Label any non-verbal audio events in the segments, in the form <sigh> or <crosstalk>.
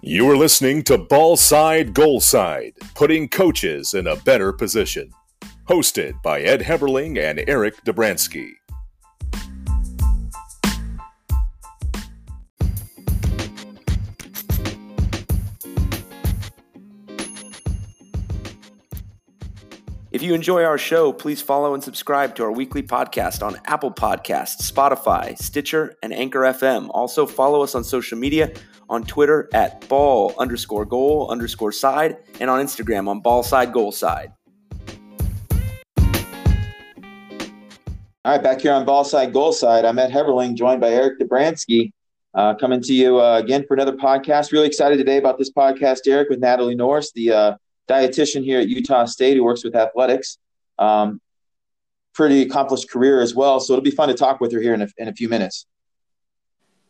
You are listening to Ball Side Goal Side, putting coaches in a better position. Hosted by Ed Heberling and Eric Dobransky. If you enjoy our show, please follow and subscribe to our weekly podcast on Apple Podcasts, Spotify, Stitcher, and Anchor FM. Also, follow us on social media on Twitter at ball underscore goal underscore side and on Instagram on ball side goal side. All right, back here on ball side goal side, I'm Ed Heberling, joined by Eric Dobransky, uh, coming to you uh, again for another podcast. Really excited today about this podcast, Eric, with Natalie Norris, the uh, dietitian here at Utah State who works with athletics. Um, pretty accomplished career as well. So it'll be fun to talk with her here in a, in a few minutes.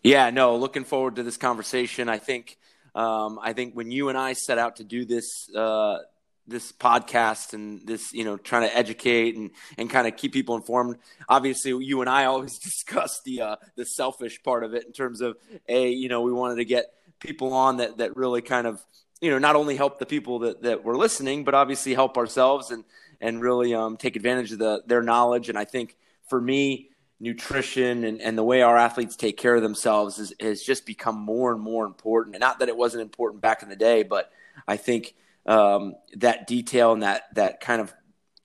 Yeah, no, looking forward to this conversation. I think, um, I think when you and I set out to do this, uh, this podcast and this, you know, trying to educate and, and kind of keep people informed. Obviously, you and I always <laughs> discuss the uh, the selfish part of it in terms of a, you know, we wanted to get people on that that really kind of you know not only help the people that, that were listening but obviously help ourselves and and really um, take advantage of the their knowledge and i think for me nutrition and, and the way our athletes take care of themselves is, has just become more and more important. And not that it wasn't important back in the day but i think um, that detail and that that kind of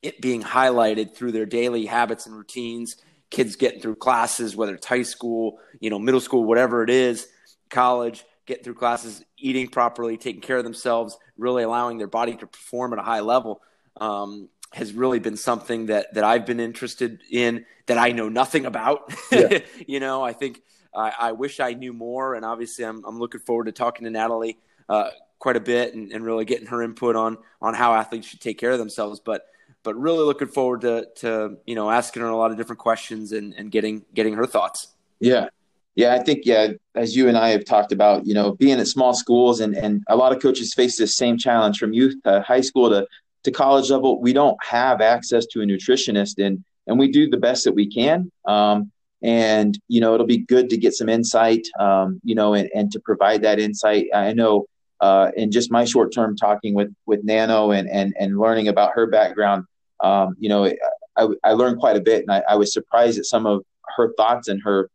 it being highlighted through their daily habits and routines kids getting through classes whether it's high school you know middle school whatever it is college getting through classes, eating properly, taking care of themselves, really allowing their body to perform at a high level um, has really been something that that I've been interested in that I know nothing about. Yeah. <laughs> you know, I think I, I, wish I knew more, and obviously, I'm I'm looking forward to talking to Natalie uh, quite a bit and, and really getting her input on on how athletes should take care of themselves. But but really looking forward to to you know asking her a lot of different questions and, and getting getting her thoughts. Yeah, yeah, I think yeah, as you and I have talked about, you know, being at small schools and and a lot of coaches face this same challenge from youth to high school to to college level. We don't have access to a nutritionist, and and we do the best that we can. Um, and you know, it'll be good to get some insight, um, you know, and, and to provide that insight. I know uh, in just my short term talking with with Nano and and and learning about her background, um, you know, I, I learned quite a bit, and I, I was surprised at some of her thoughts and her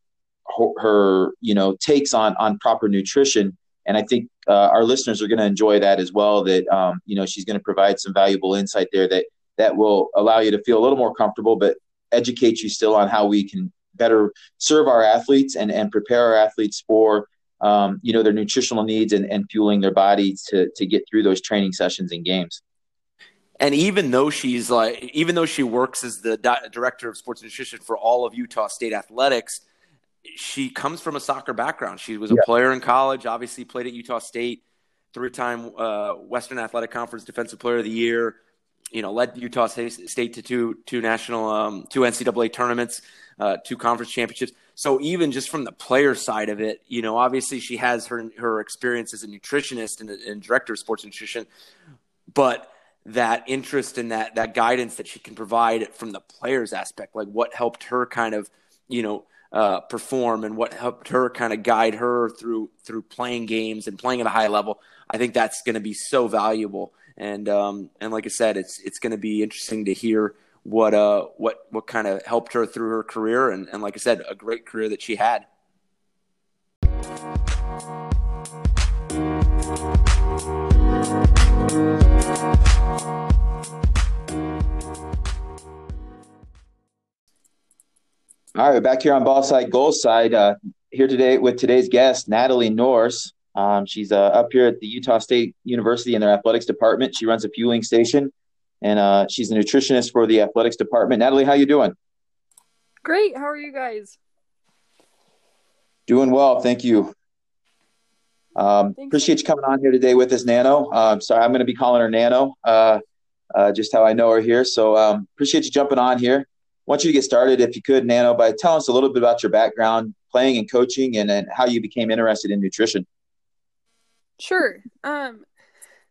her you know takes on on proper nutrition and i think uh, our listeners are going to enjoy that as well that um, you know she's going to provide some valuable insight there that that will allow you to feel a little more comfortable but educate you still on how we can better serve our athletes and and prepare our athletes for um, you know their nutritional needs and, and fueling their body to to get through those training sessions and games. And even though she's like even though she works as the di- director of sports nutrition for all of utah state athletics she comes from a soccer background. She was a yeah. player in college, obviously played at Utah State, three-time uh, Western Athletic Conference Defensive Player of the Year. You know, led Utah State to two two national, um, two NCAA tournaments, uh, two conference championships. So even just from the player side of it, you know, obviously she has her her experience as a nutritionist and, and director of sports nutrition, but that interest and that that guidance that she can provide from the players aspect, like what helped her kind of, you know uh, perform and what helped her kind of guide her through through playing games and playing at a high level. I think that's going to be so valuable. And um, and like I said, it's it's going to be interesting to hear what uh what what kind of helped her through her career and, and like I said, a great career that she had. All right, we're back here on ball side, goal side. Uh, here today with today's guest, Natalie Norris. Um, she's uh, up here at the Utah State University in their athletics department. She runs a fueling station, and uh, she's a nutritionist for the athletics department. Natalie, how you doing? Great. How are you guys? Doing well, thank you. Um, appreciate you coming on here today with us, Nano. Uh, sorry, I'm going to be calling her Nano, uh, uh, just how I know her here. So um, appreciate you jumping on here want you to get started, if you could, Nano, by telling us a little bit about your background, playing and coaching, and, and how you became interested in nutrition. Sure. Um,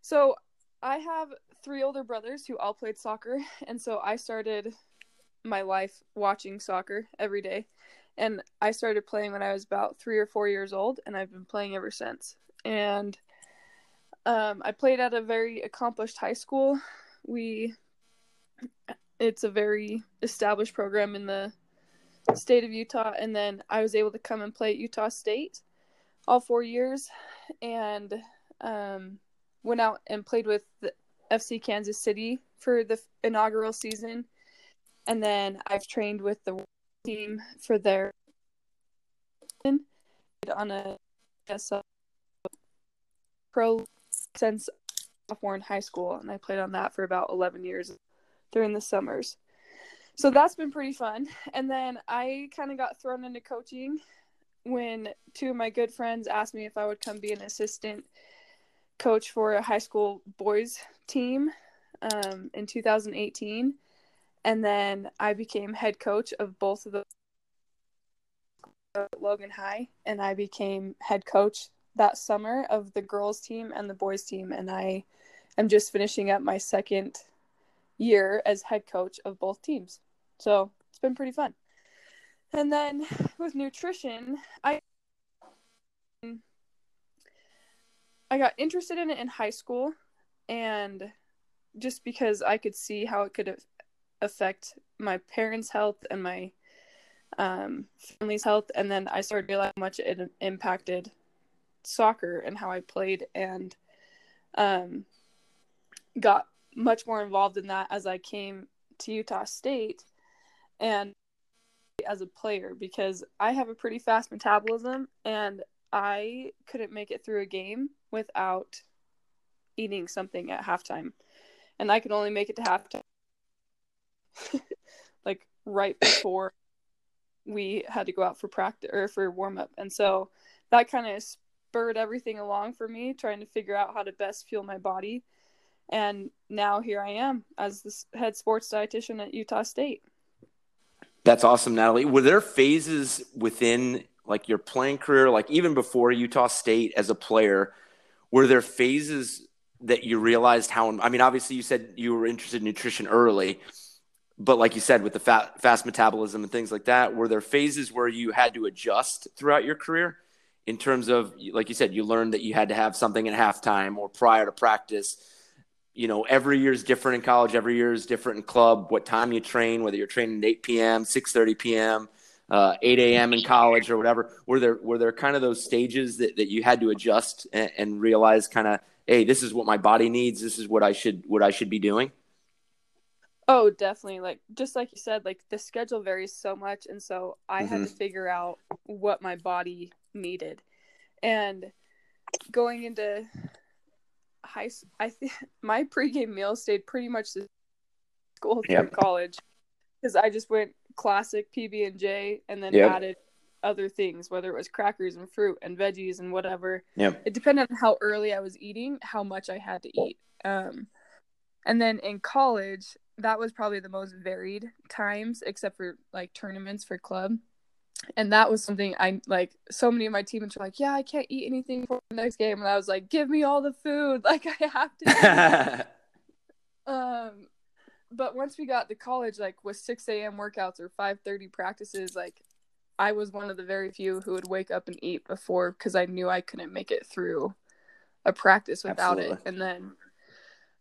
so I have three older brothers who all played soccer, <laughs> and so I started my life watching soccer every day. And I started playing when I was about three or four years old, and I've been playing ever since. And Um, I played at a very accomplished high school. We, it's a very established program in the state of Utah, and then I was able to come and play at Utah State all four years, and um, went out and played with FC Kansas City for the inaugural season, and then I've trained with the team for their on a pro since sophomore in high school, and I played on that for about 11 years during the summers. So that's been pretty fun. And then I kind of got thrown into coaching when two of my good friends asked me if I would come be an assistant coach for a high school boys team um, in 2018. And then I became head coach of both of the Logan High, and I became head coach that summer of the girls team and the boys team. And I am just finishing up my second year as head coach of both teams. So it's been pretty fun. And then with nutrition, I I got interested in it in high school and just because I could see how it could affect my parents' health and my um, family's health and then I started realizing how much it impacted soccer and how I played and um, got much more involved in that as I came to Utah State and as a player because I have a pretty fast metabolism and I couldn't make it through a game without eating something at halftime. And I could only make it to halftime <laughs> like right before we had to go out for practice or for warm up. And so that kind of spurred everything along for me trying to figure out how to best fuel my body. And now here I am as the head sports dietitian at Utah State. That's awesome, Natalie. Were there phases within like your playing career, like even before Utah State as a player, were there phases that you realized how? I mean, obviously, you said you were interested in nutrition early, but like you said, with the fat, fast metabolism and things like that, were there phases where you had to adjust throughout your career? In terms of, like you said, you learned that you had to have something at halftime or prior to practice you know, every year is different in college. Every year is different in club. What time you train, whether you're training at 8 p.m., 6:30 p.m., uh, 8 a.m. in college or whatever. Were there were there kind of those stages that, that you had to adjust and, and realize kind of, hey, this is what my body needs. This is what I should what I should be doing. Oh, definitely. Like just like you said, like the schedule varies so much, and so I mm-hmm. had to mm-hmm. figure out what my body needed, and going into high I think <laughs> my pregame meal stayed pretty much the school through yep. college because I just went classic PB and J and then yep. added other things, whether it was crackers and fruit and veggies and whatever. Yeah. It depended on how early I was eating, how much I had to eat. Um, and then in college, that was probably the most varied times, except for like tournaments for club and that was something I like. So many of my teammates were like, "Yeah, I can't eat anything for the next game," and I was like, "Give me all the food! <laughs> Like I have to." <laughs> um, but once we got to college, like with six a.m. workouts or five thirty practices, like I was one of the very few who would wake up and eat before because I knew I couldn't make it through a practice without Absolutely. it. And then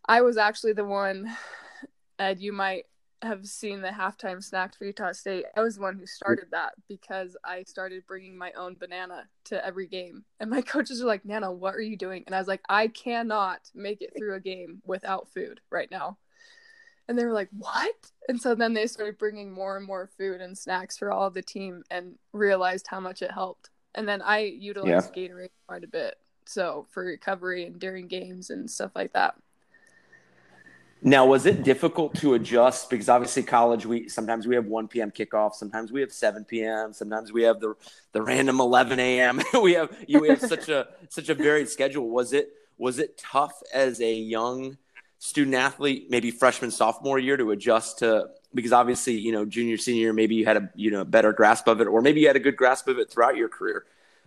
I was actually the one, <sighs> Ed, you might have seen the halftime snack for Utah State, I was the one who started that because I started bringing my own banana to every game. And my <laughs> coaches were like, Nana, what are you doing? And I was like, I cannot make it through a game without food right now. And they were like, what? And so then they started bringing more and more food and snacks for all of the team and realized how much it helped. And then I utilized yeah. Gatorade quite a bit. So for recovery and during games and stuff like that. Now, was it difficult to adjust because obviously college we sometimes we have 1 p.m. kickoff, sometimes we have 7 p.m., sometimes we have the the random 11 a.m. <laughs> we have you have such a such a varied schedule. Was it was it tough as a young student athlete, maybe freshman sophomore year, to adjust to because obviously you know junior senior maybe you had a you know better grasp of it, or maybe you had a good grasp of it throughout your career.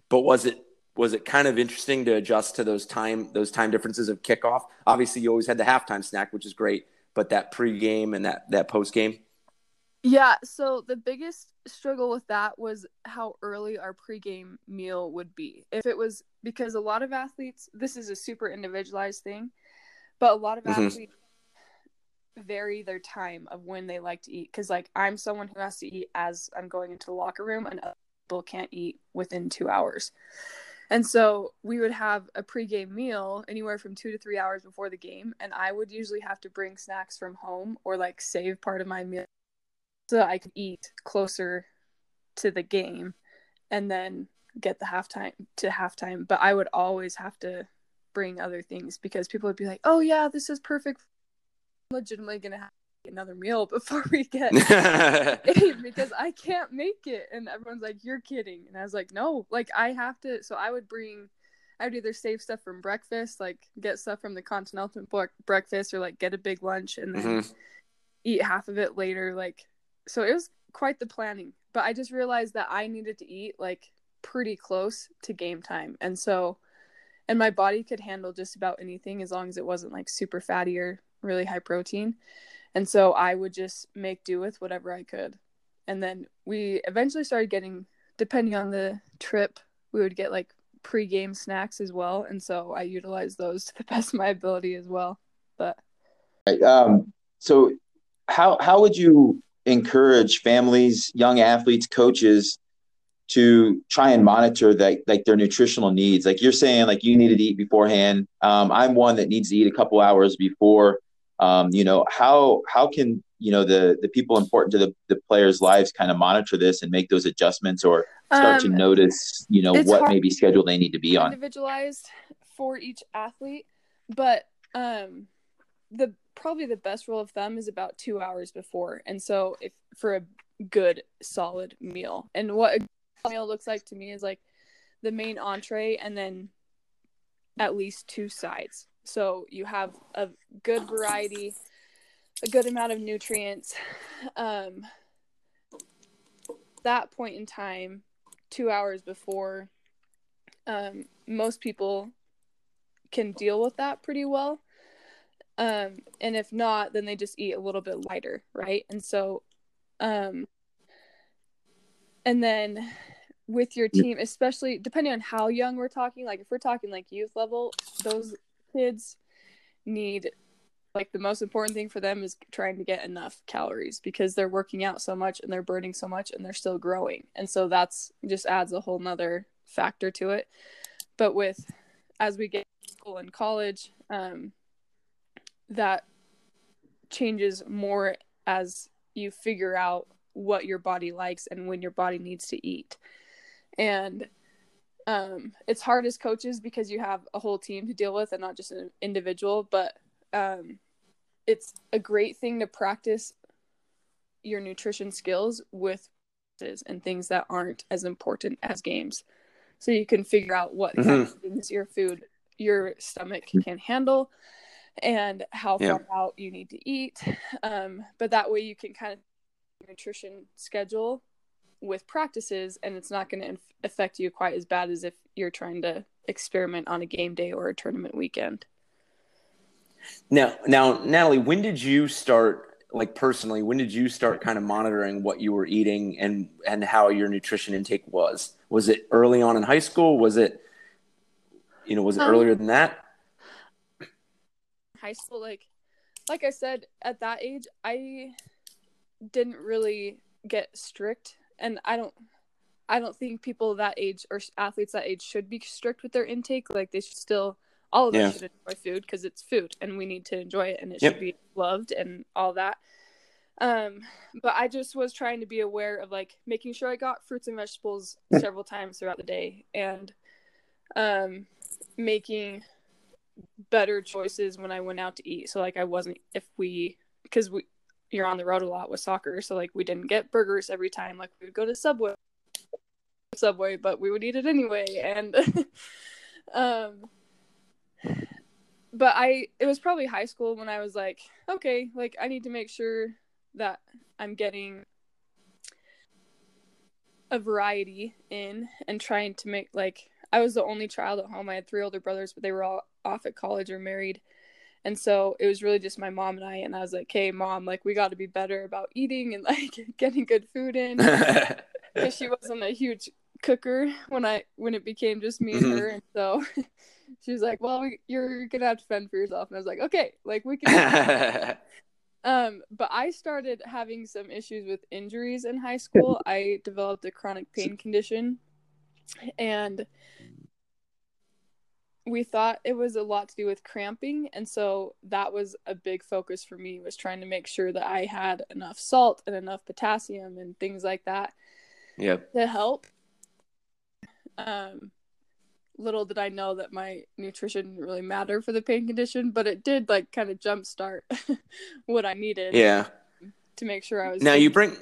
But was it was it kind of interesting to adjust to those time those time differences of kickoff? Obviously, you always had the halftime snack, which is great, but that pregame and that that postgame. Yeah, so the biggest struggle with that was how early our pregame meal would be. If it was because a lot of athletes, this is a super individualized thing, but a lot of Mhm. athletes vary their time of when they like to eat. Because, like, I'm someone who has to eat as I'm going into the locker room, and other people can't eat within two hours. And so we would have a pregame meal anywhere from two to three hours before the game, and I would usually have to bring snacks from home or like save part of my meal so I could eat closer to the game and then get the halftime to halftime. But I would always have to bring other things because people would be like, "Oh yeah, this is perfect." I'm legitimately have to eat another meal <laughs> before we get <laughs> because I can't make it. And everyone's like, You're kidding. And I was like, No, like I have to. So I would bring, I would either save stuff from breakfast, like get stuff from the continental bre- breakfast, or like get a big lunch and then Mhm. eat half of it later. Like, so it was quite the planning. But I just realized that I needed to eat like pretty close to game time. And so, and my body could handle just about anything as long as it wasn't like super fatty or really high protein. And so I would just make do with whatever I could. And then we eventually started getting, depending on the trip, we would get like pre-game snacks as well. And so I utilized those to the <laughs> best of my ability as well. But Um, so how how would you encourage families, young athletes, coaches to try and monitor that like their nutritional needs? Like you're saying, like you needed to eat beforehand. Um, I'm one that needs to eat a couple hours before. Um, you know, how how can you know the the people important to the, the players' lives kind of monitor this and make those adjustments or start to Um, notice, you know, what maybe schedule they need to be on? individualized for each athlete. But um the probably the best rule of thumb is about two hours before. And so if for a good solid meal. And what a meal looks like to me is like the main entree and then at least two sides. So you have a good variety, a good amount of nutrients. Um that point in time, two hours before, um, most people can deal with that pretty well. Um, and if not, then they just eat a little bit lighter, right? And so, um, and then with your team, especially depending on how young we're talking, like if we're talking like youth level, those kids need like the most important thing for them is trying to get enough calories because they're working out so much and they're burning so much and they're still growing. And so that's just adds a whole nother factor to it. But with as we get school and college, um, that changes more as you figure out what your body likes and when your body needs to eat. And um, it's hard as coaches because you have a whole team to deal with and not just an individual, but um, it's a great thing to practice your nutrition skills with and things that aren't as important as games. So you can figure out what kind of things your food, your stomach can handle and how Yeah. far out you need to eat. Um, but that way you can kind of nutrition schedule with practices and it's not going to inf- affect you quite as bad as if you're trying to experiment on a game day or a tournament weekend. Now, now, Natalie, when did you start, like personally, when did you start kind of monitoring what you were eating and and how your nutrition intake was? Was it early on in high school? Was it, you know, was it Um, earlier than that? high school like like i said at that age i didn't really get strict and i don't i don't think people that age or athletes that age should be strict with their intake like they should still all of Yeah. us should enjoy food because it's food and we need to enjoy it and it Yep. should be loved and all that um but i just was trying to be aware of like making sure i got fruits and vegetables several times throughout the day and um making better choices when I went out to eat. So like I wasn't if we because we you're on the road a lot with soccer, so like we didn't get burgers every time. Like we would go to Subway, Subway, but we would eat it anyway. And <laughs> um, but I it was probably high school when I was like, okay, like I need to make sure that I'm getting a variety in and trying to make like I was the only child at home. I had three older brothers, but they were all off at college or married. And so it was really just my mom and I. And I was like, hey, mom, like, we got to be better about eating and <laughs> like getting good food in. <laughs> Because she wasn't a huge cooker when I when it became just me and Mhm. her. And so <laughs> she was like, well, we, you're going to have to fend for yourself. And I was like, okay, like, we can. Um, but I started having some issues with injuries in high school. I developed a chronic pain condition, and we thought it was a lot to do with cramping, and so that was a big focus for me was trying to make sure that I had enough salt and enough potassium and things like that yep. to help. Um, little did I know that my nutrition didn't really matter for the pain condition, but it did like kind of jumpstart <laughs> what I needed Yeah. to make sure I was. Now you bring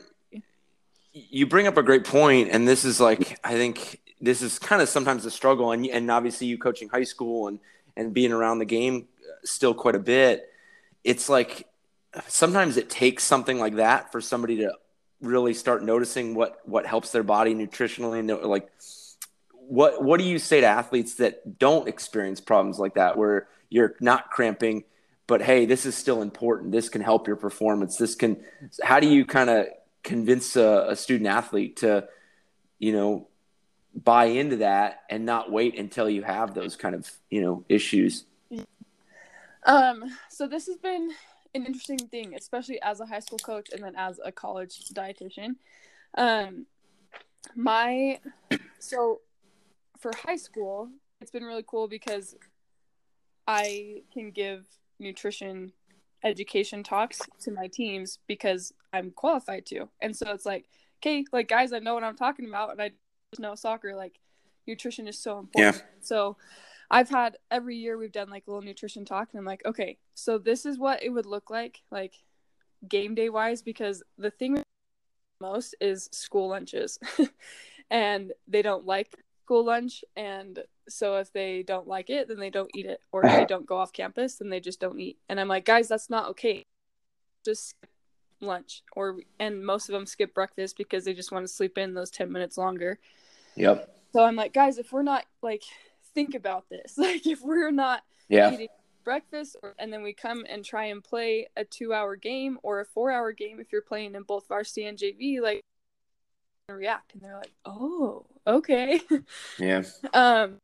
you bring up a great point, and this is like I think this is kind of sometimes a struggle, and and obviously you coaching high school and and being around the game uh, still quite a bit. It's like sometimes it takes something like that for somebody to really start noticing what what helps their body nutritionally and like what what do you say to athletes that don't experience problems like that where you're not cramping but hey this is still important this can help your performance this can how do you kind of convince a, a student athlete to you know buy into that and not wait until you have those kind of you know issues Um, so this has been an interesting thing, especially as a high school coach and then as a college dietitian. Um, my so for high school, it's been really cool because I can give nutrition education talks to my teams because I'm qualified to. And so it's like, okay, like guys, I know what I'm talking about and I know soccer, like nutrition is so important. Yeah. So I've had every year we've done like a little nutrition talk and I'm like, okay, so this is what it would look like, like game day wise, because the thing most is school lunches. <laughs> and they don't like school lunch and so if they don't like it then they don't eat it or if they don't go off campus then they just don't eat and i'm like guys that's not okay just skip lunch or and most of them skip breakfast because they just want to sleep in those 10 minutes longer yep. So i'm like guys if we're not like think about this <laughs> like if we're not yeah. eating breakfast or, and then we come and try and play a two hour game or a four hour game if you're playing in both varsity and jv like react. And they're like oh okay. <laughs> Yeah. Um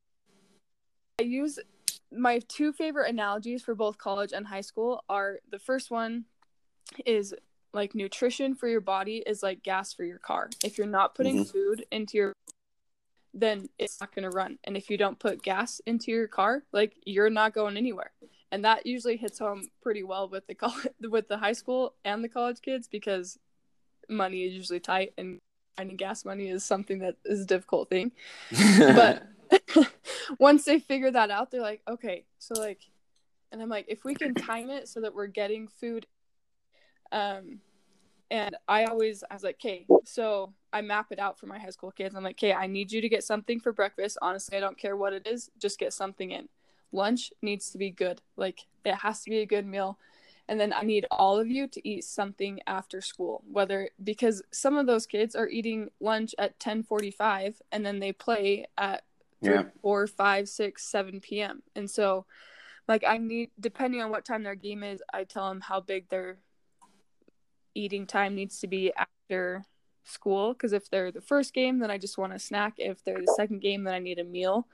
i use my two favorite analogies for both college and high school are the first one is like nutrition for your body is like gas for your car. If you're not putting Mhm. food into your then it's not going to run. And if you don't put gas into your car like you're not going anywhere. And that usually hits home pretty well with the college <laughs> with the high school and the college kids because money is usually tight and finding gas money is something that is a difficult thing. <laughs> But <laughs> once they figure that out they're like okay so like and i'm like if we can time it so that we're getting food um and i always i was like okay so i map it out for my high school kids. I'm like okay i need you to get something for breakfast. Honestly i don't care what it is. Just get something in. Lunch needs to be good. Like it has to be a good meal. And then i need all of you to eat something after school whether because some of those kids are eating lunch at 10:45 and then they play at Yeah. four, five, six, seven p.m. And so, like, I need depending on what time their game is, I tell them how big their eating time needs to be after school. Because if they're the first game, then I just want a snack. If they're the second game, then I need a meal.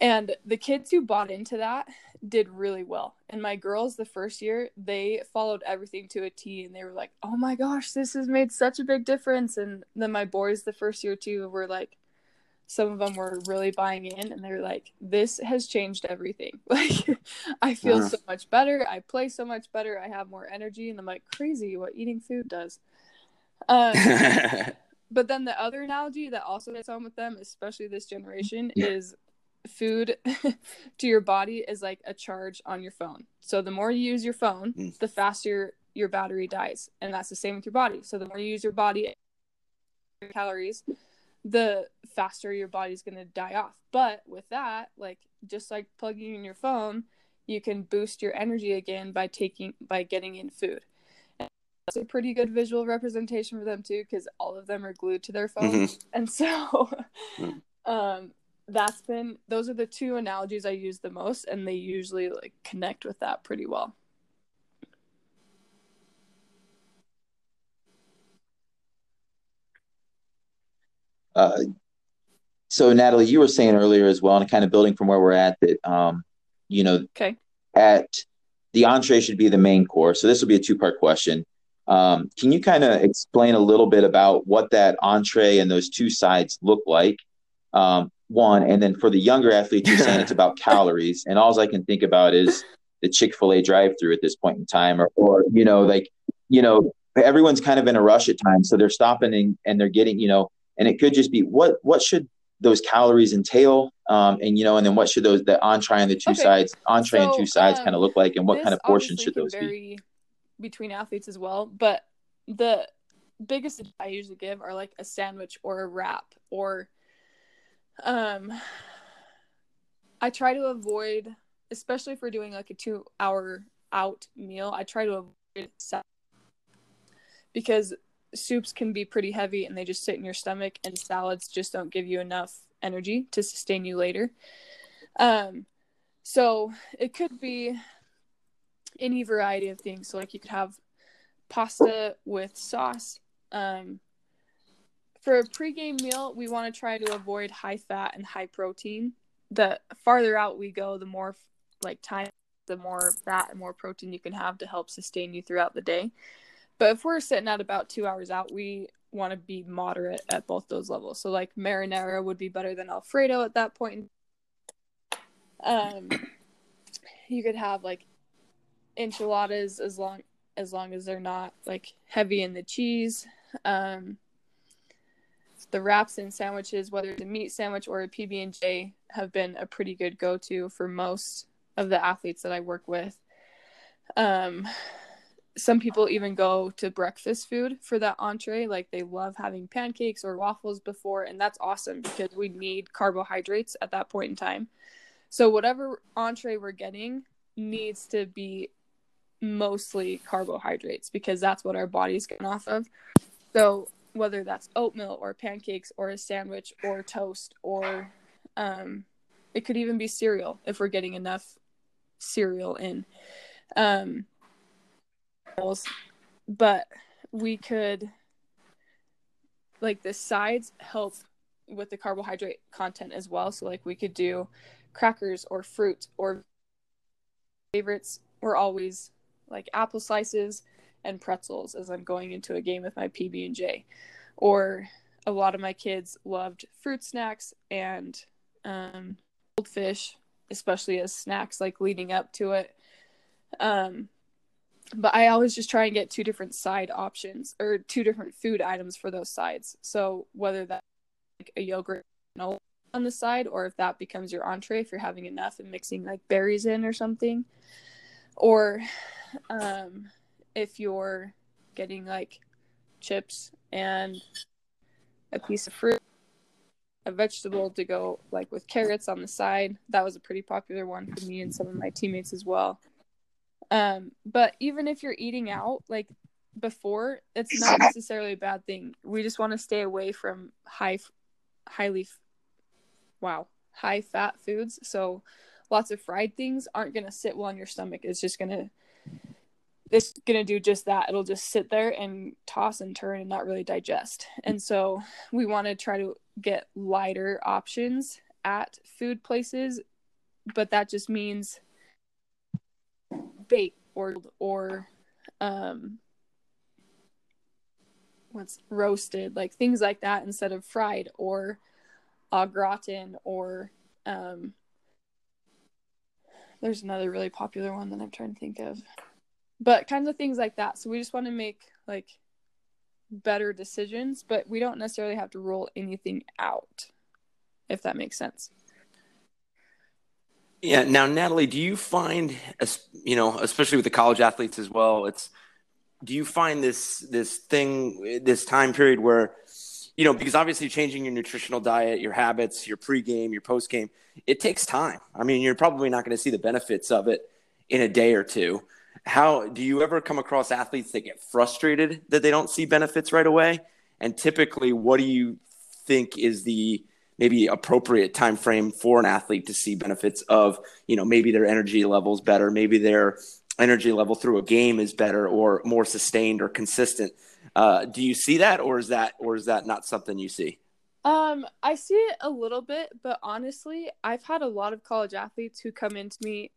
And the kids who bought into that did really well. And my girls, the first year, they followed everything to a T and they were like, oh my gosh, this has made such a big difference. And then my boys, the first year too, were like, some of them were really buying in and they're like, this has changed everything. <laughs> Like, I feel Uh-huh. so much better. I play so much better. I have more energy. And I'm like, crazy what eating food does. Um, <laughs> but then the other analogy that also hits home with them, especially this generation, is food <laughs> to your body is like a charge on your phone. So the more you use your phone, Mm. the faster your battery dies. And that's the same with your body. So the more you use your body your calories, the faster your body's going to die off. But with that, like just like plugging in your phone, you can boost your energy again by taking by getting in food. And that's a pretty good visual representation for them too because all of them are glued to their phone Mhm. and so <laughs> Mm. um that's been those are the two analogies I use the most, and they usually like connect with that pretty well. Uh, so Natalie, you were saying earlier as well, and kind of building from where we're at that, um, you know, okay, at the entree should be the main course. So this will be a two part question. Um, can you kind of explain a little bit about what that entree and those two sides look like? Um, one, and then for the younger athletes, you're saying it's <laughs> about calories, and all I can think about is the Chick Fil A drive-through at this point in time, or, or you know, like you know, everyone's kind of in a rush at times, so they're stopping and, and they're getting, you know, and it could just be what what should those calories entail, um, and you know, and then what should those the entree and the two okay. sides, entree so, and two sides, um, kind of look like, and what kind of portion should those be? Between athletes as well, but the biggest I usually give are like a sandwich or a wrap or um I try to avoid especially if we're doing like a 2 hour out meal, I try to avoid because soups can be pretty heavy and they just sit in your stomach and salads just don't give you enough energy to sustain you later. Um so it could be any variety of things. So like you could have pasta with sauce. Um for a pregame meal, we want to try to avoid high fat and high protein. The farther out we go, the more like time the more fat and more protein you can have to help sustain you throughout the day. But if we're sitting at about two hours out, we want to be moderate at both those levels. So like marinara would be better than Alfredo at that point. Um, you could have like enchiladas as long as long as they're not like heavy in the cheese. Um, the wraps and sandwiches, whether it's a meat sandwich or a PB and J, have been a pretty good go-to for most of the athletes that I work with. Um, some people even go to breakfast food for that entree like they love having pancakes or waffles before and that's awesome because we need carbohydrates at that point in time so whatever entree we're getting needs to be mostly carbohydrates because that's what our body's going off of. So whether that's oatmeal or pancakes or a sandwich or toast or um, it could even be cereal if we're getting enough cereal in. Um, but we could like the sides help with the carbohydrate content as well. So like we could do crackers or fruit or favorites. Were always like apple slices and pretzels as I'm going into a game with my PB and J. Or a lot of my kids loved fruit snacks and um, goldfish, especially as snacks like leading up to it. Um, but I always just try and get two different side options or two different food items for those sides. So whether that's like a yogurt on the side or if that becomes your entree if you're having enough and mixing like berries in or something or um, if you're getting like chips and a piece of fruit a vegetable to go like with carrots on the side that was a pretty popular one for me and some of my teammates as well um, but even if you're eating out, like before, it's not necessarily a bad thing. We just want to stay away from high, highly, wow, high fat foods. So lots of fried things aren't going to sit well in your stomach. It's just going to, it's going to do just that. It'll just sit there and toss and turn and not really digest. And so we want to try to get lighter options at food places, but that just means baked or or um what's roasted like things like that instead of fried or au gratin or um there's another really popular one that I'm trying to think of. But kinds of things like that. So we just want to make like better decisions, but we don't necessarily have to rule anything out, if that makes sense. Yeah. Now, Natalie, do you find, you know, especially with the college athletes as well, it's do you find this this thing this time period where, you know, because obviously changing your nutritional diet, your habits, your pregame, your postgame, it takes time. I mean, you're probably not going to see the benefits of it in a day or two. How do you ever come across athletes that get frustrated that they don't see benefits right away? And typically, what do you think is the maybe appropriate time frame for an athlete to see benefits of you know maybe their energy levels better maybe their energy level through a game is better or more sustained or consistent uh, do you see that or is that or is that not something you see um i see it a little bit but honestly i've had a lot of college athletes who come into me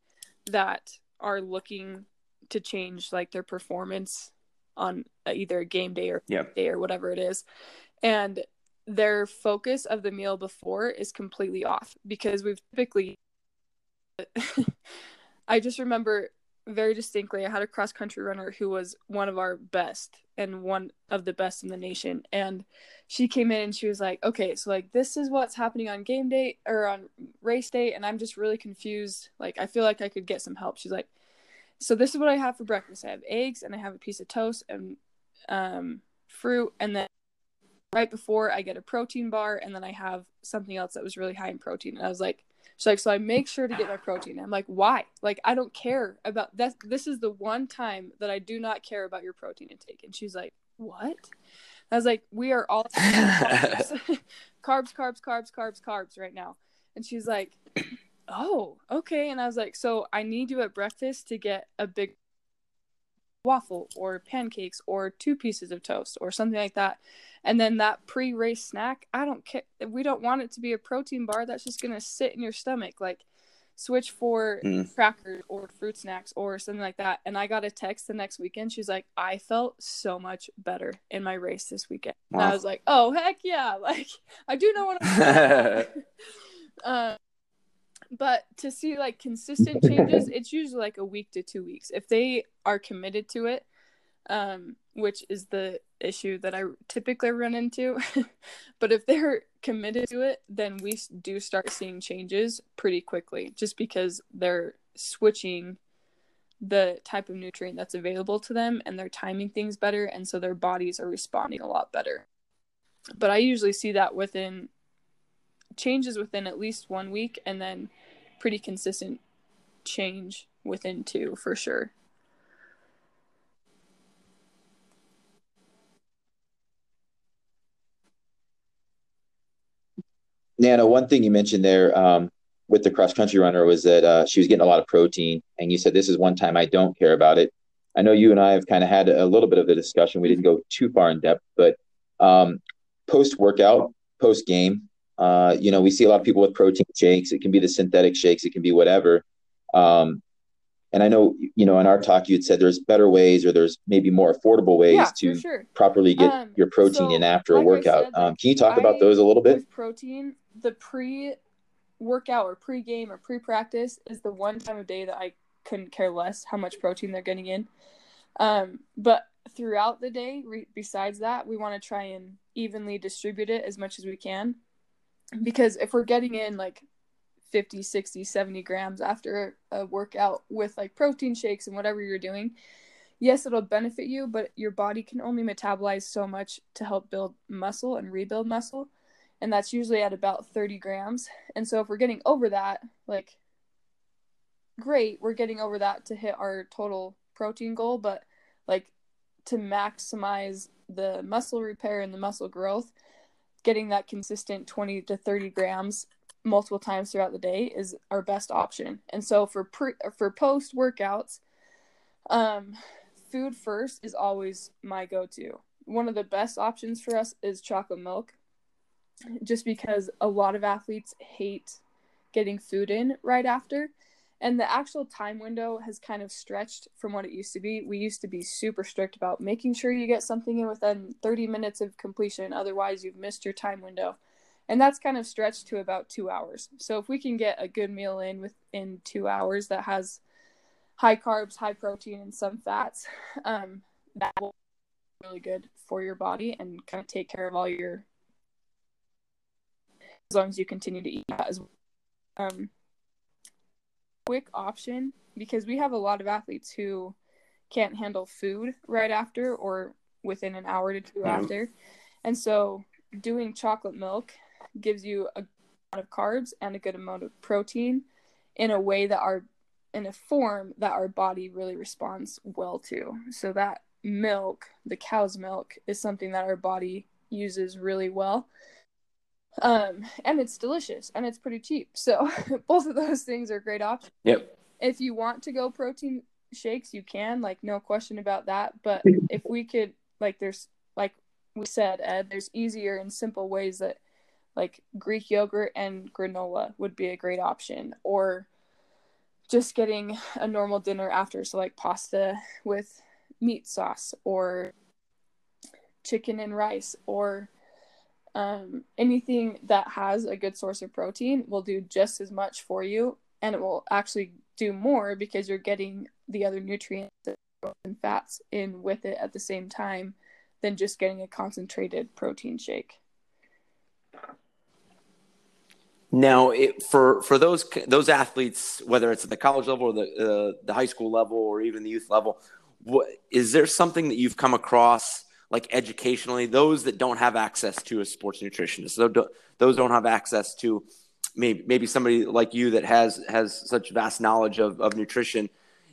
that are looking to change like their performance on either a game day or yeah. day or whatever it is and their focus of the meal before is completely off because we've typically <laughs> I just remember very distinctly I had a cross country runner who was one of our best and one of the best in the nation. And she came in and she was like okay so like this is what's happening on game day or on race day and I'm just really confused. Like I feel like I could get some help. She's like so this is what I have for breakfast. I have eggs and I have a piece of toast and um fruit and then right before I get a protein bar and then I have something else that was really high in protein. And I was like, she's like, so I make sure to get my protein. I'm like, why? Like, I don't care about that. This is the one time that I do not care about your protein intake. And she's like, what? I was like, we are all <laughs> carbs, carbs, carbs, carbs, carbs, carbs right now. And she's like, oh, okay. And I was like, so I need you at breakfast to get a big waffle or pancakes or two pieces of toast or something like that. And then that pre race snack, I don't care. We don't want it to be a protein bar that's just going to sit in your stomach. Like, switch for mm. crackers or fruit snacks or something like that. And I got a text the next weekend. She's like, I felt so much better in my race this weekend. Wow. And I was like, oh, heck yeah. <laughs> Like, I do know what I'm <laughs> uh, <laughs> but to see like consistent changes, it's usually like a week to two weeks. If they are committed to it, um, which is the issue that I typically run into. <laughs> but if they're committed to it, then we do start seeing changes pretty quickly just because they're switching the type of nutrient that's available to them and they're timing things better. And so their bodies are responding a lot better. But I usually see that within changes within at least one week and then pretty consistent change within two for sure. Nana, one thing you mentioned there um, with the cross country runner was that uh, she was getting a lot of protein, and you said this is one time I don't care about it. I know you and I have kind of had a little bit of a discussion. We didn't go too far in depth, but um, post workout, post game, uh, you know, we see a lot of people with protein shakes. It can be the synthetic shakes, it can be whatever. Um, and I know, you know, in our talk, you had said there's better ways or there's maybe more affordable ways yeah, to sure. properly get um, your protein so, in after like a workout. Said, um, can you talk I, about those a little bit? protein, the pre workout or pre game or pre practice is the one time of day that I couldn't care less how much protein they're getting in. Um, but throughout the day, re- besides that, we want to try and evenly distribute it as much as we can. Because if we're getting in like 50, 60, 70 grams after a workout with like protein shakes and whatever you're doing, yes, it'll benefit you, but your body can only metabolize so much to help build muscle and rebuild muscle and that's usually at about 30 grams. And so if we're getting over that, like great, we're getting over that to hit our total protein goal, but like to maximize the muscle repair and the muscle growth, getting that consistent 20 to 30 grams multiple times throughout the day is our best option. And so for pre for post workouts, um food first is always my go-to. One of the best options for us is chocolate milk just because a lot of athletes hate getting food in right after. And the actual time window has kind of stretched from what it used to be. We used to be super strict about making sure you get something in within 30 minutes of completion, otherwise, you've missed your time window. And that's kind of stretched to about two hours. So, if we can get a good meal in within two hours that has high carbs, high protein, and some fats, um, that will be really good for your body and kind of take care of all your as long as you continue to eat that as well. Um, quick option because we have a lot of athletes who can't handle food right after or within an hour to 2 mm-hmm. after. And so doing chocolate milk gives you a amount of carbs and a good amount of protein in a way that our in a form that our body really responds well to. So that milk, the cow's milk, is something that our body uses really well Um, and it's delicious and it's pretty cheap. So <laughs> both of those things are great options. Yep. If you want to go protein shakes, you can, like no question about that. But <laughs> if we could like there's like we said, Ed, there's easier and simple ways that like Greek yogurt and granola would be a great option. Or just getting a normal dinner after, so like pasta with meat sauce or chicken and rice or um, anything that has a good source of protein will do just as much for you and it will actually do more because you're getting the other nutrients and fats in with it at the same time than just getting a concentrated protein shake. Now, it, for for those those athletes, whether it's at the college level or the uh, the high school level or even the youth level, what, is there something that you've come across like educationally? Those that don't have access to a sports nutritionist, those don't have access to maybe maybe somebody like you that has has such vast knowledge of, of nutrition.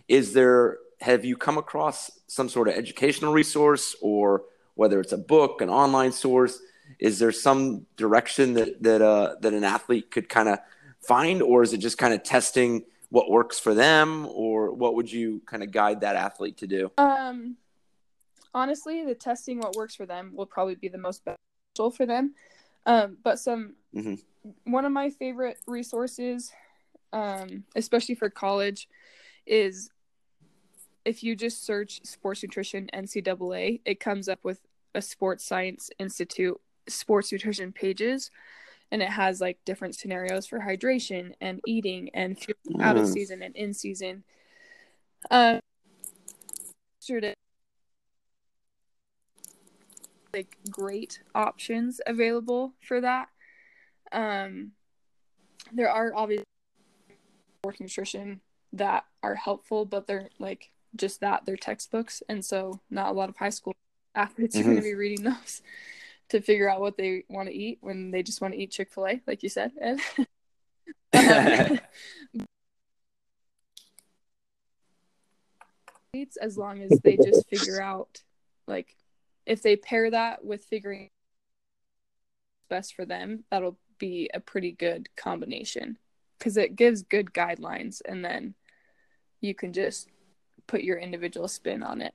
Is there have you come across some sort of educational resource or whether it's a book, an online source is there some direction that that uh, that an athlete could kind of find, or is it just kind of testing what works for them, or what would you kind of guide that athlete to do? Um, honestly, the testing what works for them will probably be the most beneficial for them. Um, but some mm-hmm. one of my favorite resources, um, especially for college, is if you just search sports nutrition NCAA, it comes up with a Sports Science Institute sports nutrition pages and it has like different scenarios for hydration and eating and mm. out of season and in season. Um, like great options available for that. Um, there are obviously sports nutrition that are helpful, but they're like just that they're textbooks, and so not a lot of high school athletes mm-hmm. are going to be reading those to figure out what they want to eat when they just want to eat Chick Fil A, like you said. <laughs> um, <laughs> as long as they just figure out, like, if they pair that with figuring best for them, that'll be a pretty good combination because it gives good guidelines, and then you can just put your individual spin on it.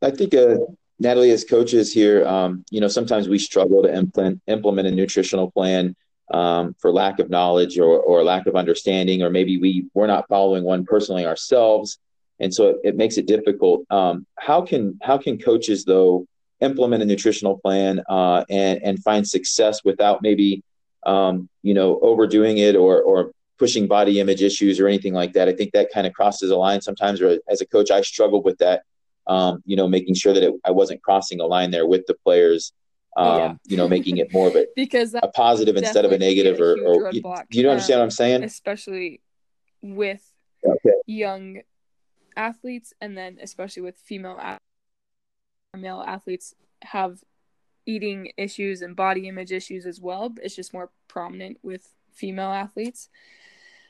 I think uh, Natalie, as coaches here, um, you know, sometimes we struggle to implement implement a nutritional plan um, for lack of knowledge or, or lack of understanding, or maybe we we're not following one personally ourselves, and so it, it makes it difficult. Um, how can how can coaches though implement a nutritional plan uh, and and find success without maybe um, you know overdoing it or or pushing body image issues or anything like that? I think that kind of crosses a line sometimes. Or as a coach, I struggled with that um, you know, making sure that it, I wasn't crossing a line there with the players, um, yeah. you know, making it more of a, <laughs> because a positive instead of a negative or, or you, you, don't understand um, what I'm saying? Especially with okay. young athletes and then especially with female male athletes have eating issues and body image issues as well. It's just more prominent with female athletes.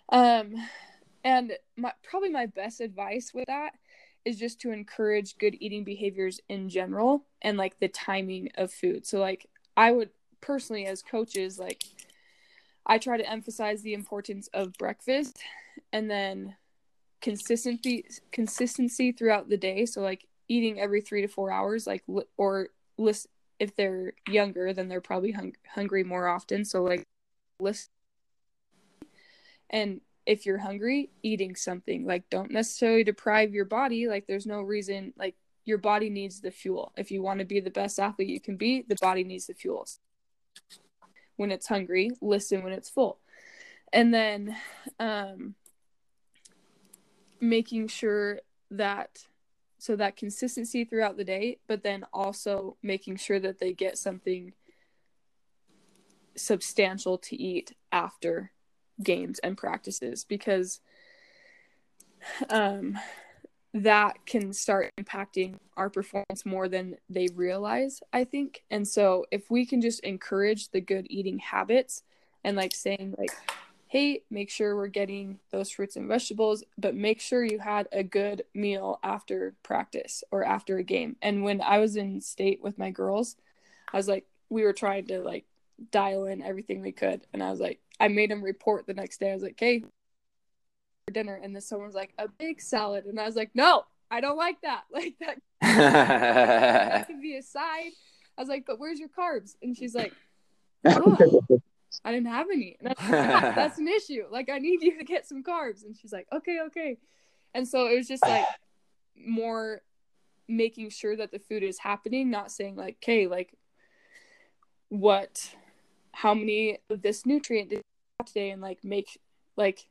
Um, and my probably my best advice with that is just to encourage good eating behaviors in general and like the timing of food. So like I would personally as coaches like I try to emphasize the importance of breakfast and then consistency consistency throughout the day. So like eating every 3 to 4 hours like or list if they're younger then they're probably hung- hungry more often. So like list and if you're hungry, eating something. Like, don't necessarily deprive your body. Like, there's no reason, like, your body needs the fuel. If you want to be the best athlete you can be, the body needs the fuels. When it's hungry, listen when it's full. And then um, making sure that, so that consistency throughout the day, but then also making sure that they get something substantial to eat after games and practices because um, that can start impacting our performance more than they realize, I think. And so if we can just encourage the good eating habits and like saying like hey, make sure we're getting those fruits and vegetables, but make sure you had a good meal after practice or after a game. And when I was in state with my girls, I was like, we were trying to like dial in everything we could. And I was like, I made him report the next day. I was like, hey, for dinner. And then someone was like, a big salad. And I was like, no, I don't like that. <laughs> Like that, that can be a side. I was like, but where's your carbs? And she's like, oh, I didn't have any. And like, yeah, <laughs> that's an issue. Like, I need you to get some carbs. And she's like, okay, okay. And so it was just like more making sure that the food is happening, not saying like, okay, like what, how many of this nutrient did today, and like make like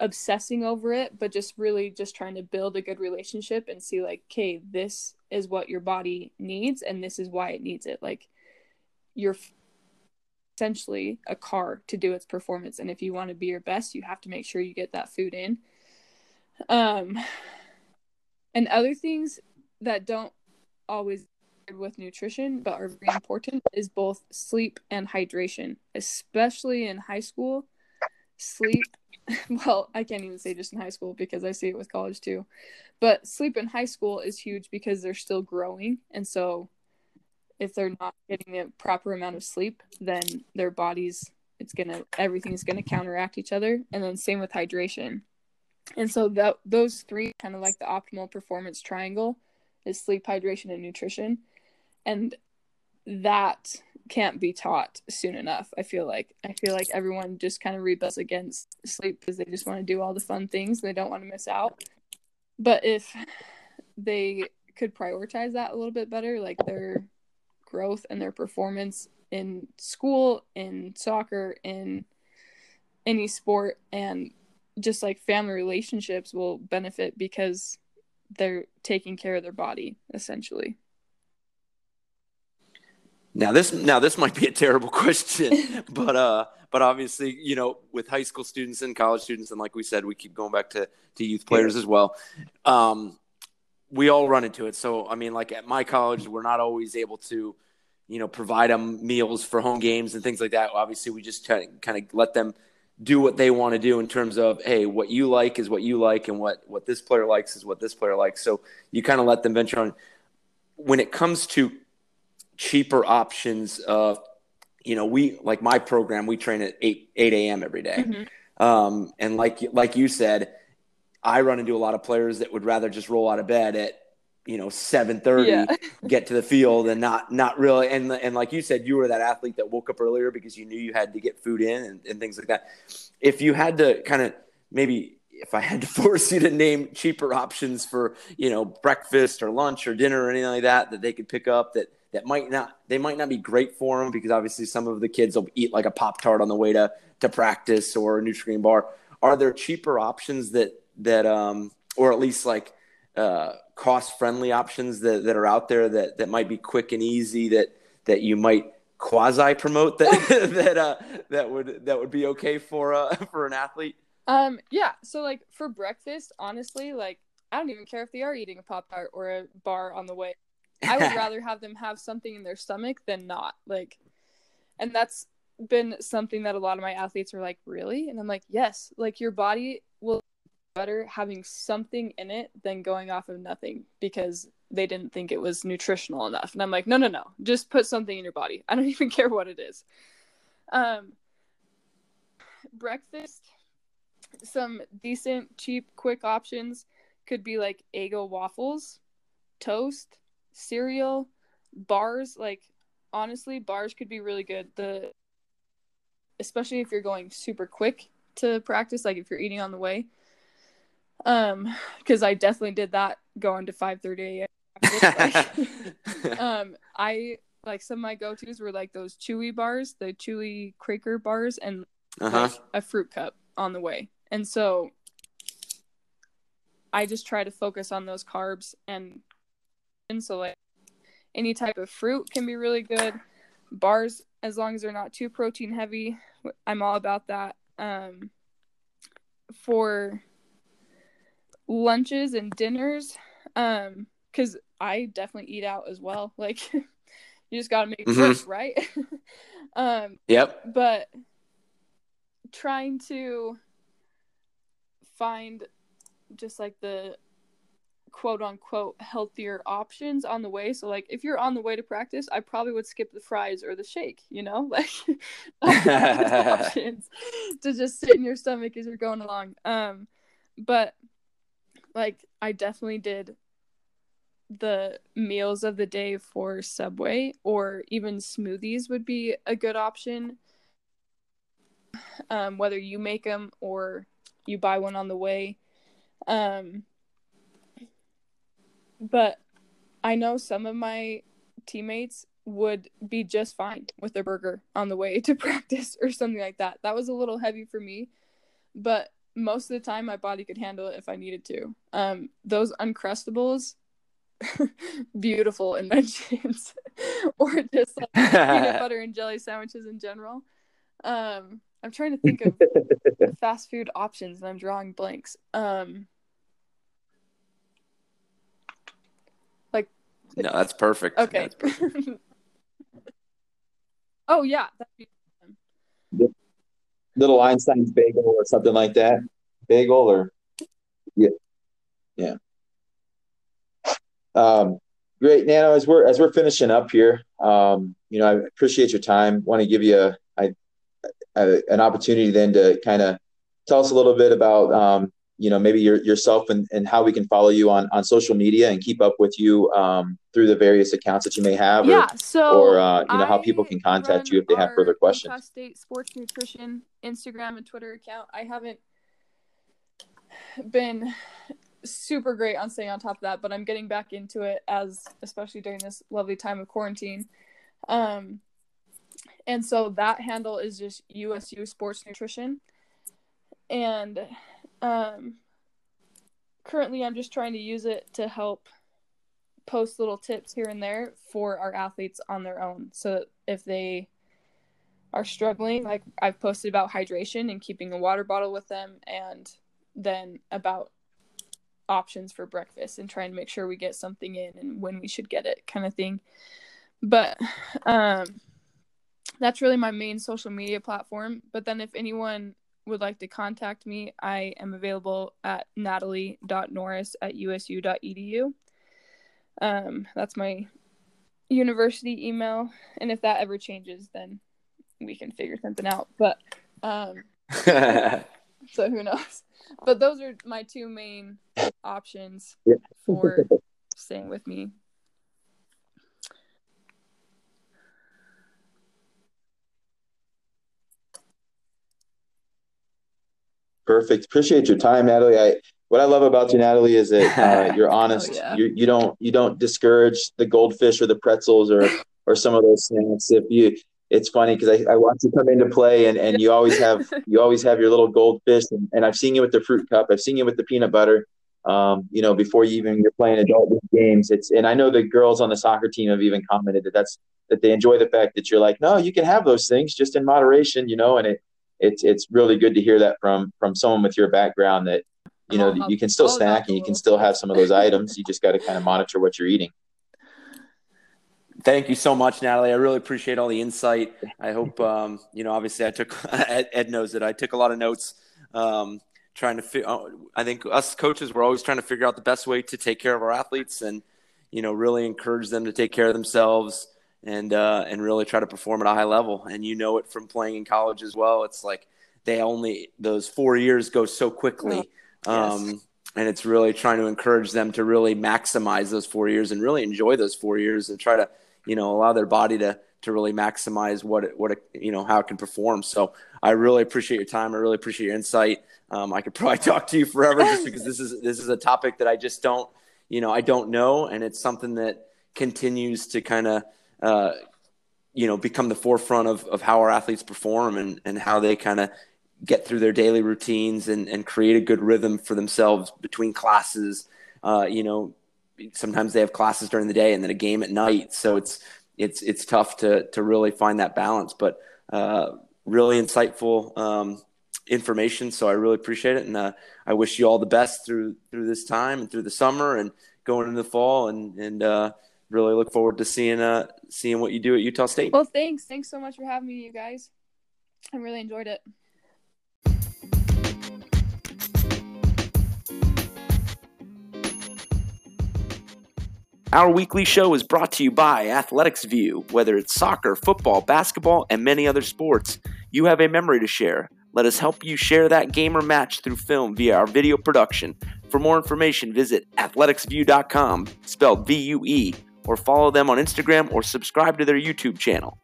obsessing over it, but just really just trying to build a good relationship and see like, okay, this is what your body needs, and this is why it needs it. Like, you're essentially a car to do its performance and if you want to be your best you have to make sure you get that food in um and other things that don't always with nutrition but are very important is both sleep and hydration especially in high school sleep <laughs> well i can't even say just in high school because i see it with college too but sleep in high school is huge because they're still growing and so if they're not getting the proper amount of sleep, then their bodies it's gonna everything's gonna counteract each other. And then same with hydration. And so that those three kind of like the optimal performance triangle is sleep, hydration, and nutrition. And that can't be taught soon enough. I feel like I feel like everyone just kind of rebels against sleep because they just want to do all the fun things and they don't want to miss out. But if they could prioritize that a little bit better, like they're growth and their performance in school, in soccer, in any sport, and just like family relationships will benefit because they're taking care of their body essentially. Now this now this might be a terrible <laughs> question, but uh but obviously, you know, with high school students and college students and like we said, we keep going back to to youth players as well. Um we all run into it. So, I mean, like at my college, we're not always able to you know, provide them meals for home games and things like that. Obviously, we just kind of, kind of let them do what they want to do in terms of, hey, what you like is what you like, and what what this player likes is what this player likes. So you kind of let them venture on. When it comes to cheaper options, uh, you know, we like my program, we train at eight eight a.m. every day. Mm-hmm. Um, and like like you said, I run into a lot of players that would rather just roll out of bed at you know 7:30 yeah. <laughs> get to the field and not not really and and like you said you were that athlete that woke up earlier because you knew you had to get food in and, and things like that if you had to kind of maybe if I had to <laughs> force you to name cheaper options for you know breakfast or lunch or dinner or anything like that that they could pick up that that might not they might not be great for them because obviously some of the kids will eat like a pop tart on the way to to practice or a Nutri-Grain bar are there cheaper options that that um or at least like uh, cost friendly options that, that are out there that, that might be quick and easy that, that you might quasi promote that, <laughs> <laughs> that, uh, that would, that would be okay for, uh, <laughs> for an athlete? Um, yeah. So like for breakfast, honestly, like I don't even care if they are eating a pop tart or a bar on the way. I would <laughs> rather have them have something in their stomach than not. Like, and that's been something that a lot of my athletes are like, really? And I'm like, yes. Like your body will better having something in it than going off of nothing because they didn't think it was nutritional enough. And I'm like, no, no, no, just put something in your body. I don't <laughs> even care what it is. Um, breakfast, some decent, cheap, quick options could be like Eggo waffles, toast, cereal, bars. Like, honestly, bars could be really good. The especially if you're going super quick to practice, like if you're eating on the way um because i definitely did that going to 5 30 a.m <laughs> <laughs> um i like some of my go-to's were like those chewy bars the chewy cracker bars and uh-huh. like, a fruit cup on the way and so i just try to focus on those carbs and so like any type of fruit can be really good. Bars as long as they're not too protein heavy i'm all about that. Um for lunches and dinners um because i definitely eat out as well. <laughs> Like you just gotta make mm-hmm. right? <laughs> Um yep. but trying to find just like the quote unquote healthier options on the way. So like if you're on the way to practice, I probably would skip the fries or the shake, you know? <laughs> Like <laughs> options to just sit in your stomach as you're going along. Um but like I definitely did the meals of the day for Subway or even smoothies would be a good option. Um, whether you make them or you buy one on the way. Um, but I know some of my teammates would be just fine with their burger on the way <laughs> to practice or something like that. That was a little heavy for me, but most of the time my body could handle it if I needed to. Um, those uncrustables, <laughs> beautiful inventions, <laughs> or just like peanut butter and jelly sandwiches in general. Um, I'm trying to think of fast food options and I'm drawing blanks. Um, like no, that's perfect. Okay. That's perfect. <laughs> oh yeah, that'd be Little Einstein's bagel or something like that. Bagel or yeah, yeah. Um, great, Nano. As we're as we're finishing up here, um, you know, I appreciate your time. Want to give you a, I, a an opportunity then to kind of tell us a little bit about um, you know maybe your, yourself and, and how we can follow you on, on social media and keep up with you um, through the various accounts that you may have yeah or, so or uh, you know how people can contact you if they have further questions Utah State Sports Nutrition Instagram and Twitter account. I haven't been super great on staying on top of that, but I'm getting back into it as especially during this lovely time of quarantine. Um and so that handle is just USU Sports Nutrition. And um currently I'm just trying to use it to help post little tips here and there for our athletes on their own. So if they are struggling, like I've posted about hydration and keeping a water bottle with them and then about options for breakfast and trying to make sure we get something in and when we should get it kind of thing. But um that's really my main social media platform. But then if anyone would like to contact me, I am available at natalie.norris at usu.edu. Um, that's my university email. And if that ever changes, then we can figure something out. But um, <laughs> so who knows? But those are my two main options for staying with me. Perfect. Appreciate your time, Natalie. I what I love about you, Natalie, is that uh, <laughs> you're honest. Oh, yeah. you, you don't you don't discourage the goldfish or the pretzels or or some of those snacks. If you, it's funny because I, I watch you come into play and, and you always have <laughs> you always have your little goldfish and, and I've seen you with the fruit cup. I've seen you with the peanut butter. Um, you know, before you even you're playing adult games. It's and I know the girls on the soccer team have even commented that that's that they enjoy the fact that you're like, no, you can have those things just in moderation, you know, and it it's it's really good to hear that from from someone with your background that you know Oh, you can still oh, snack that's and you can still have some of those items. You just got to kind of monitor what you're eating. Thank you so much, Natalie. I really appreciate all the insight. I hope, um, you know, obviously I took, <laughs> Ed, Ed knows that I took a lot of notes, um, trying to, fi- uh, I think us coaches, we're always trying to figure out the best way to take care of our athletes and, you know, really encourage them to take care of themselves and, uh, and really try to perform at a high level. And you know it from playing in college as well. It's like they only, those four years go so quickly. Um, and it's really trying to encourage them to really maximize those four years and really enjoy those four years and try to you know allow their body to to really maximize what it what it you know how it can perform so i really appreciate your time i really appreciate your insight um, i could <laughs> probably talk to you forever just <laughs> because this is this is a topic that i just don't you know i don't know and it's something that continues to kind of uh, you know become the forefront of, of how our athletes perform and, and how they kind of get through their daily routines and, and create a good rhythm for themselves between classes. Uh, you know, sometimes they have classes during the day and then a game at night. So it's, it's, it's tough to, to really find that balance, but uh, really insightful um, information. So I really appreciate it. And uh, I wish you all the best through, through this time and through the summer and going into the fall and, and uh, really look forward to seeing uh seeing what you do at Utah State. Well, thanks. Thanks so much for having me, you guys. I really enjoyed it. Our weekly show is brought to you by Athletics Vue. Whether it's soccer, football, basketball, and many other sports, you have a memory to share. Let us help you share that game or match through film via our video production. For more information, visit athleticsvue.com, spelled V U E or follow them on Instagram or subscribe to their YouTube channel.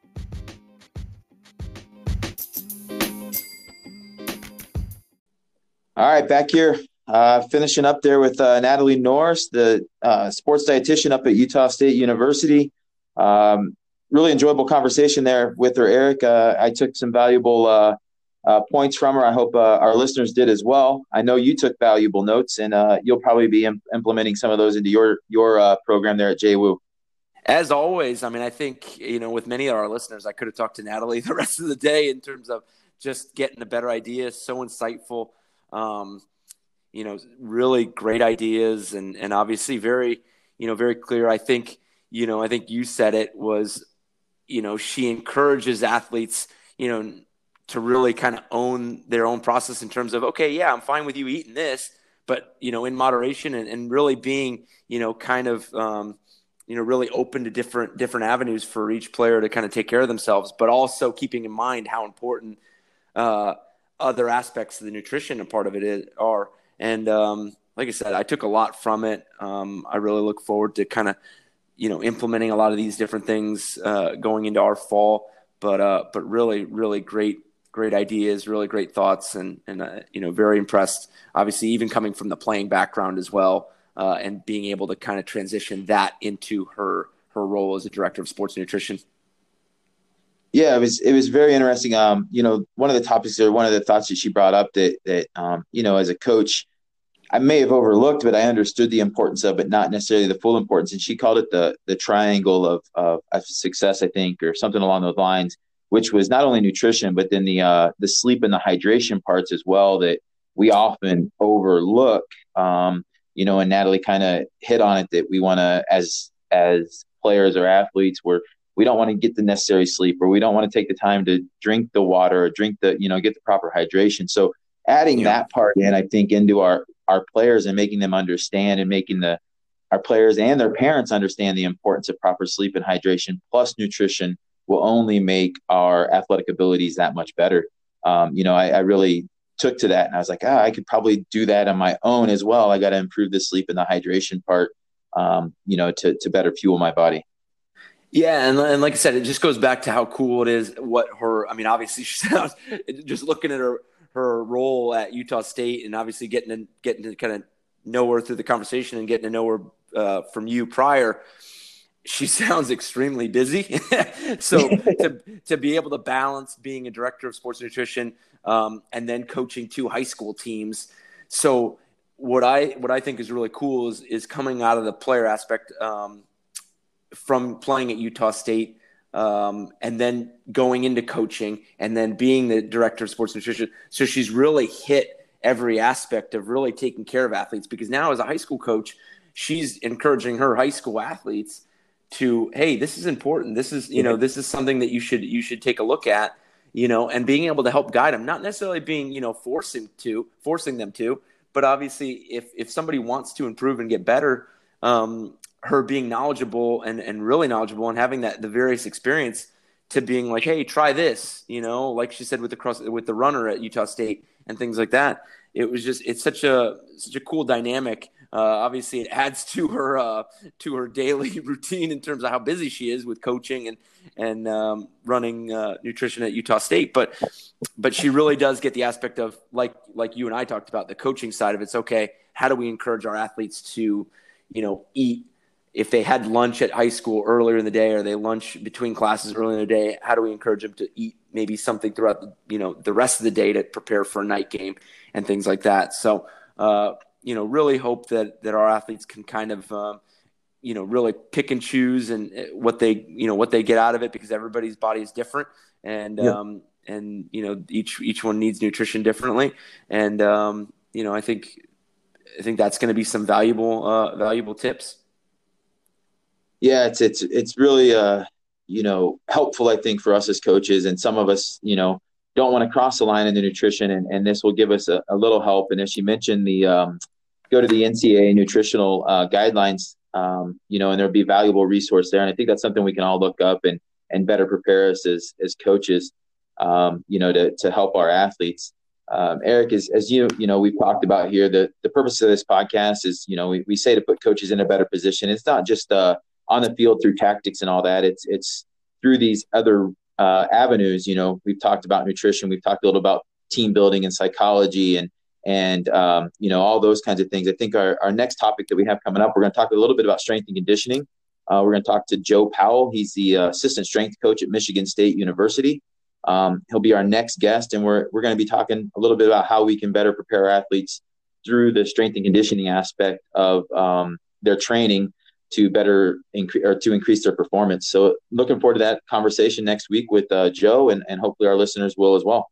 All right, back here, uh, finishing up there with uh, Natalie Norris, the uh, sports dietitian up at Utah State University. Um, really enjoyable conversation there with her, Eric. Uh, I took some valuable uh, uh, points from her. I hope our listeners did as well. I know you took valuable notes, and you'll probably be Im- implementing some of those into your your program there at JWU. As always, I mean, I think you know, with many of our listeners, I could have talked to Natalie <laughs> the rest of the day in terms of just getting a better idea. So insightful um, you know, really great ideas and and obviously very, you know, very clear. I think, you know, I think you said it was, you know, she encourages athletes, you know, to really kind of own their own process in terms of, okay, yeah, I'm fine with you eating this, but you know, in moderation and, and really being, you know, kind of um, you know, really open to different different avenues for each player to kind of take care of themselves, but also keeping in mind how important uh, other aspects of the nutrition and part of it is, are. And um, like I said, I took a lot from it. Um, I really look forward to kind of, you know, implementing a lot of these different things uh, going into our fall. But uh, but really, really great, great ideas, really great thoughts, and and uh, you know, very impressed. Obviously, even coming from the playing background as well, uh, and being able to kind of transition that into her her role as a director of sports nutrition. Yeah, it was it was very interesting. Um, you know, one of the topics or one of the thoughts that she brought up that that um, you know, as a coach, I may have overlooked, but I understood the importance of it, not necessarily the full importance. And she called it the the triangle of of, of success, I think, or something along those lines, which was not only nutrition, but then the uh, the sleep and the hydration parts as well that we often overlook. Um, you know, and Natalie kind of hit on it that we want to, as as players or athletes, we're we don't want to get the necessary sleep or we don't want to take the time to drink the water or drink the you know get the proper hydration so adding yeah. that part in i think into our our players and making them understand and making the our players and their parents understand the importance of proper sleep and hydration plus nutrition will only make our athletic abilities that much better um, you know I, I, really took to that and i was like ah, i could probably do that on my own as well i got to improve the sleep and the hydration part um, you know to, to better fuel my body yeah, and, and like I said, it just goes back to how cool it is. What her, I mean, obviously, <laughs> she sounds just looking at her her role at Utah State, and obviously getting to, getting to kind of know her through the conversation and getting to know her uh, from you prior. She <laughs> sounds extremely busy. <laughs> so to to be able to balance being a director of sports nutrition um, and then coaching two high school teams, so what I what I think is really cool is is coming out of the player aspect. Um, from playing at Utah State um, and then going into coaching and then being the director of sports nutrition. So she's really hit every aspect of really taking care of athletes because now as a high school coach, she's encouraging her high school athletes to, hey, this is important. This is, you know, this is something that you should you should take a look at, you know, and being able to help guide them, not necessarily being, you know, forcing to forcing them to, but obviously if if somebody wants to improve and get better, um, her being knowledgeable and, and really knowledgeable and having that the various experience to being like, hey, try this, you know, like she said with the cross with the runner at Utah State and things like that. It was just it's such a such a cool dynamic. Uh, obviously, it adds to her uh, to her daily <laughs> routine in terms of how busy she is with coaching and and um, running uh, nutrition at Utah State. But but she really does get the aspect of like like you and I talked about the coaching side of. It's okay. How do we encourage our athletes to you know eat if they had lunch at high school earlier in the day or they lunch between classes earlier in the day how do we encourage them to eat maybe something throughout the, you know the rest of the day to prepare for a night game and things like that so uh, you know really hope that that our athletes can kind of um, you know really pick and choose and uh, what they you know what they get out of it because everybody's body is different and yeah. um, and you know each each one needs nutrition differently and um, you know I think I think that's going to be some valuable uh, valuable tips yeah, it's it's it's really uh you know helpful I think for us as coaches, and some of us you know don't want to cross the line in the nutrition, and and this will give us a, a little help. And as you mentioned, the um, go to the NCAA nutritional uh, guidelines um, you know, and there'll be valuable resource there. And I think that's something we can all look up and and better prepare us as as coaches, um, you know, to to help our athletes. Um, Eric, is as you you know we've talked about here, the the purpose of this podcast is you know we, we say to put coaches in a better position. It's not just uh, on the field through tactics and all that. It's it's through these other uh, avenues. You know, we've talked about nutrition. We've talked a little about team building and psychology and and um, you know all those kinds of things. I think our, our next topic that we have coming up, we're going to talk a little bit about strength and conditioning. Uh, we're going to talk to Joe Powell. He's the uh, assistant strength coach at Michigan State University. Um, he'll be our next guest, and we're we're going to be talking a little bit about how we can better prepare athletes through the strength and conditioning aspect of um, their training to better increase or to increase their performance. So, looking forward to that conversation next week with uh, Joe, and, and hopefully our listeners will as well.